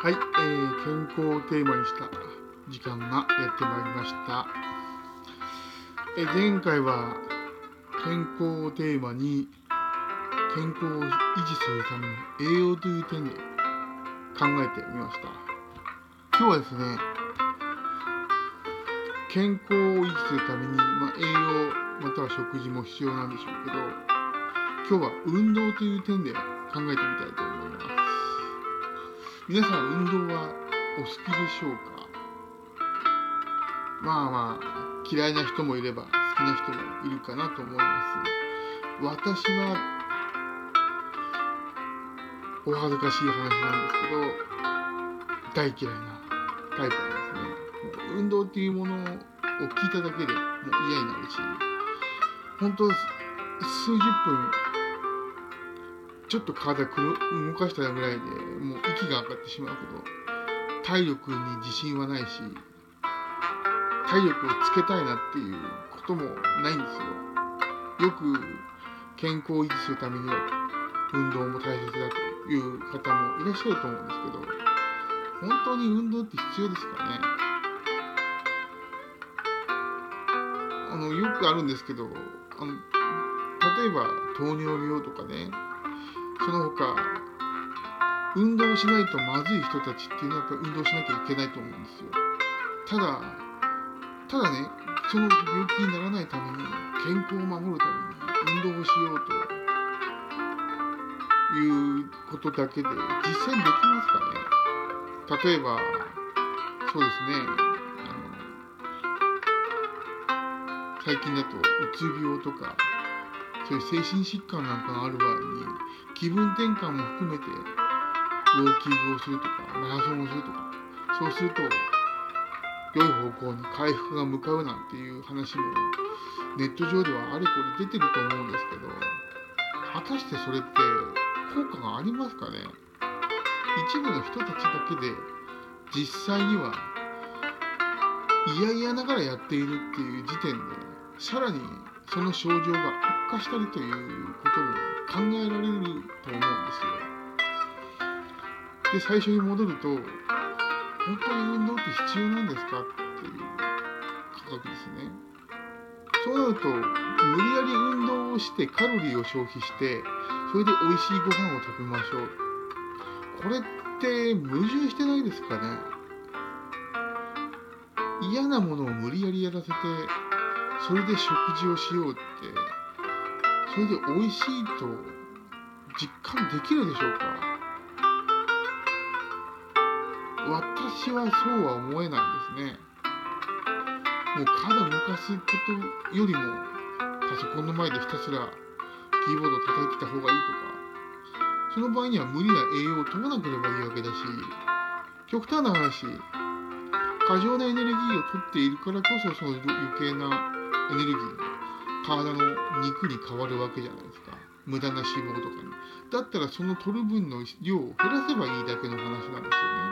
はい、えー、健康をテーマにした時間がやってまいりました。えー前回は健康をテーマに健康を維持するための栄養という点で考えてみました。今日はですね、健康を維持するために、まあ、栄養または食事も必要なんでしょうけど、今日は運動という点で考えてみたいと思います。皆さん運動はお好きでしょうか？まあまあ嫌いな人もいれば好きな人もいるかなと思います。私はお恥ずかしい話なんですけど大嫌いなタイプなんですね。もう運動っていうものを聞いただけでもう嫌になるし本当数十分ちょっと体くる動かしたぐらいでもう息が上がってしまうほど体力に自信はないし体力をつけたいなっていうこともないんですよ。よく健康を維持するためには運動も大切だという方もいらっしゃると思うんですけど本当に運動って必要ですかね？あのよくあるんですけどあの例えば糖尿病とかねその他運動しないとまずい人たちっていうのはやっぱり運動しなきゃいけないと思うんですよ。ただただねその病気にならないために健康を守るために運動をしようということだけで実践できますかね。例えばそうですねあの最近だとうつ病とかそういう精神疾患なんかがある場合に気分転換も含めてウォーキングをするとかマラソンをするとかそうすると良い方向に回復が向かうなんていう話もネット上ではあれこれ出てると思うんですけど果たしてそれって効果がありますかね？一部の人たちだけで実際には嫌々ながらやっているっていう時点でさらにその症状が悪化したりということも考えられると思うんですよ。で最初に戻ると本当に運動って必要なんですかっていう価格ですね。そうなると無理やり運動をしてカロリーを消費してそれで美味しいご飯を食べましょう。これって矛盾してないですかね？嫌なものを無理やりやらせてそれで食事をしようってそれで美味しいと実感できるでしょうか？私はそうは思えないんですね。もう体を動かすことよりもパソコンの前でひたすらキーボードを叩いてた方がいいとかその場合には無理な栄養を取らなければいいわけだし極端な話過剰なエネルギーを取っているからこそその余計なエネルギーが体の肉に変わるわけじゃないですか。無駄な脂肪とかに。だったらその取る分の量を減らせばいいだけの話なんですよね。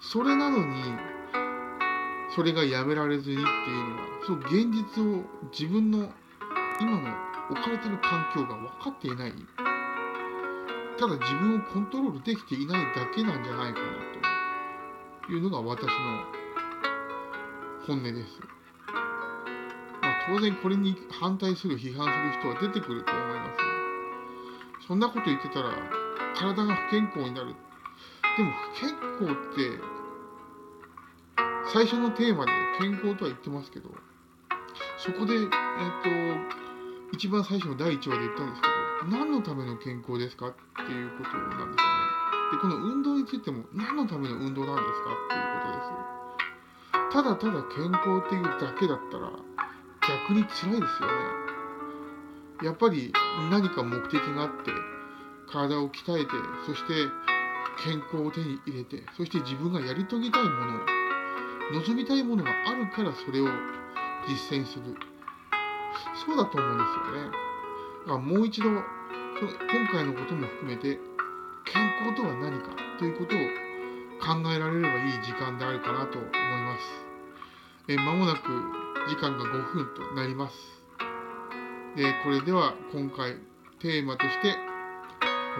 それなのにそれがやめられずにっていうのはその現実を自分の今の置かれてる環境が分かっていない。ただ自分をコントロールできていないだけなんじゃないかなというのが私の本音です。当然これに反対する批判する人は出てくると思います。そんなこと言ってたら体が不健康になる。でも不健康って最初のテーマで健康とは言ってますけどそこで、えっと一番最初の第1話で言ったんですけど何のための健康ですかっていうことなんですよね。でこの運動についても何のための運動なんですかっていうことです。ただただ健康っていうだけだったら逆に辛いですよね。やっぱり何か目的があって体を鍛えてそして健康を手に入れてそして自分がやり遂げたいものを望みたいものがあるからそれを実践するそうだと思うんですよね。だからもう一度その今回のことも含めて健康とは何かということを考えられればいい時間であるかなと思います。え間もなく時間が5分となります。でこれでは今回テーマとして